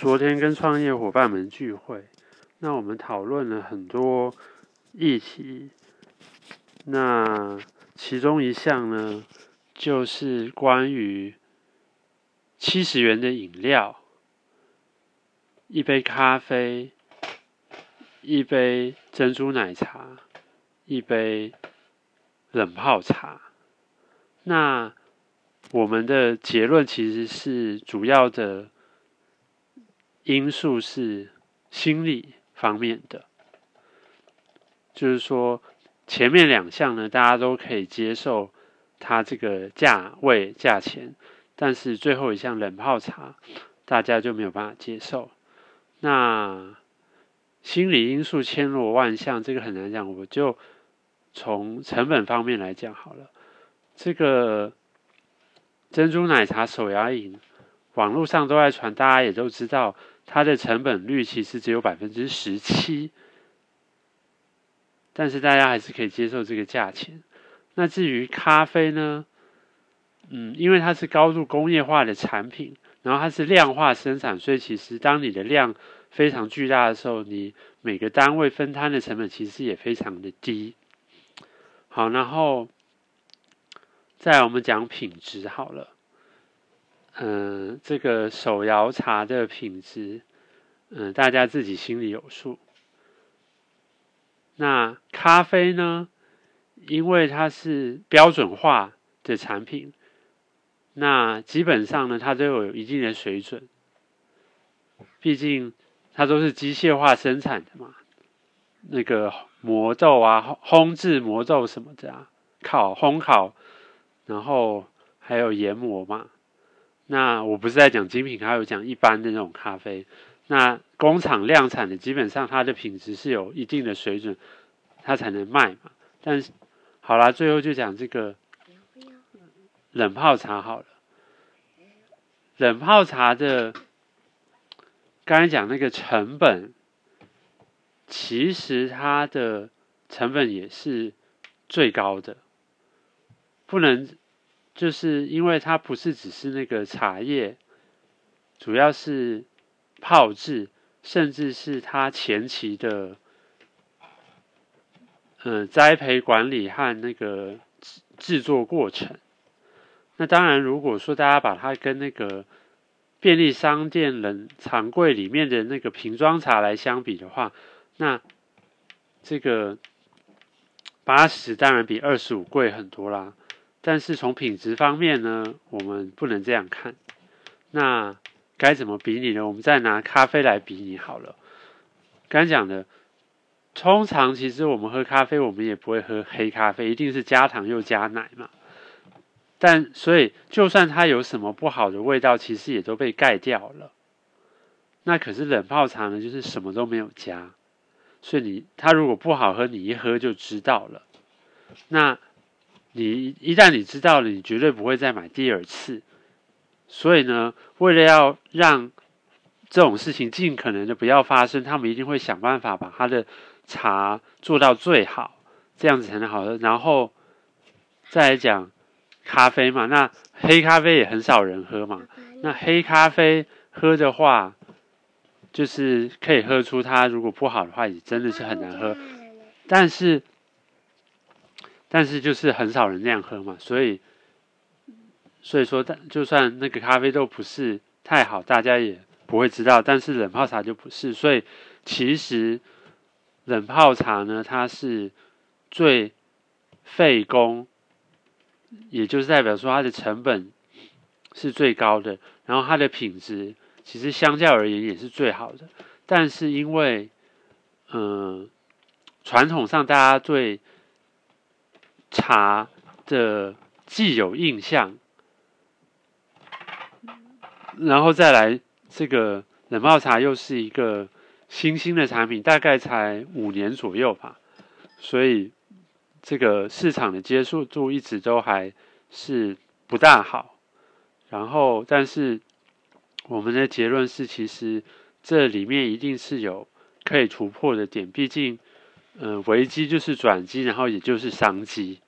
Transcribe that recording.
昨天跟创业伙伴们聚会，那我们讨论了很多议题。那其中一项呢，就是关于七十元的饮料，一杯咖啡，一杯珍珠奶茶，一杯冷泡茶。那我们的结论其实是主要的。因素是心理方面的，就是说前面两项呢，大家都可以接受它这个价位价钱，但是最后一项冷泡茶，大家就没有办法接受。那心理因素千罗万象，这个很难讲，我就从成本方面来讲好了。这个珍珠奶茶手摇饮，网络上都在传，大家也都知道。它的成本率其实只有百分之十七，但是大家还是可以接受这个价钱。那至于咖啡呢？嗯，因为它是高度工业化的产品，然后它是量化生产，所以其实当你的量非常巨大的时候，你每个单位分摊的成本其实也非常的低。好，然后再来我们讲品质好了。嗯，这个手摇茶的品质，嗯，大家自己心里有数。那咖啡呢？因为它是标准化的产品，那基本上呢，它都有一定的水准。毕竟它都是机械化生产的嘛，那个磨豆啊、烘制磨豆什么的啊，烤、烘烤，然后还有研磨嘛。那我不是在讲精品，还有讲一般的那种咖啡。那工厂量产的，基本上它的品质是有一定的水准，它才能卖嘛。但是，好啦，最后就讲这个冷泡茶好了。冷泡茶的，刚才讲那个成本，其实它的成本也是最高的，不能。就是因为它不是只是那个茶叶，主要是泡制，甚至是它前期的，嗯，栽培管理和那个制制作过程。那当然，如果说大家把它跟那个便利商店冷藏柜里面的那个瓶装茶来相比的话，那这个八十当然比二十五贵很多啦。但是从品质方面呢，我们不能这样看。那该怎么比拟呢？我们再拿咖啡来比拟好了。刚讲的，通常其实我们喝咖啡，我们也不会喝黑咖啡，一定是加糖又加奶嘛。但所以，就算它有什么不好的味道，其实也都被盖掉了。那可是冷泡茶呢，就是什么都没有加，所以你它如果不好喝，你一喝就知道了。那。你一旦你知道了，你绝对不会再买第二次。所以呢，为了要让这种事情尽可能的不要发生，他们一定会想办法把他的茶做到最好，这样子才能好喝。然后再来讲咖啡嘛，那黑咖啡也很少人喝嘛。那黑咖啡喝的话，就是可以喝出它如果不好的话，也真的是很难喝。但是。但是就是很少人那样喝嘛，所以，所以说，但就算那个咖啡豆不是太好，大家也不会知道。但是冷泡茶就不是，所以其实冷泡茶呢，它是最费工，也就是代表说它的成本是最高的，然后它的品质其实相较而言也是最好的。但是因为，嗯，传统上大家对茶的既有印象，然后再来这个冷泡茶又是一个新兴的产品，大概才五年左右吧，所以这个市场的接受度一直都还是不大好。然后，但是我们的结论是，其实这里面一定是有可以突破的点，毕竟。嗯，危机就是转机，然后也就是商机。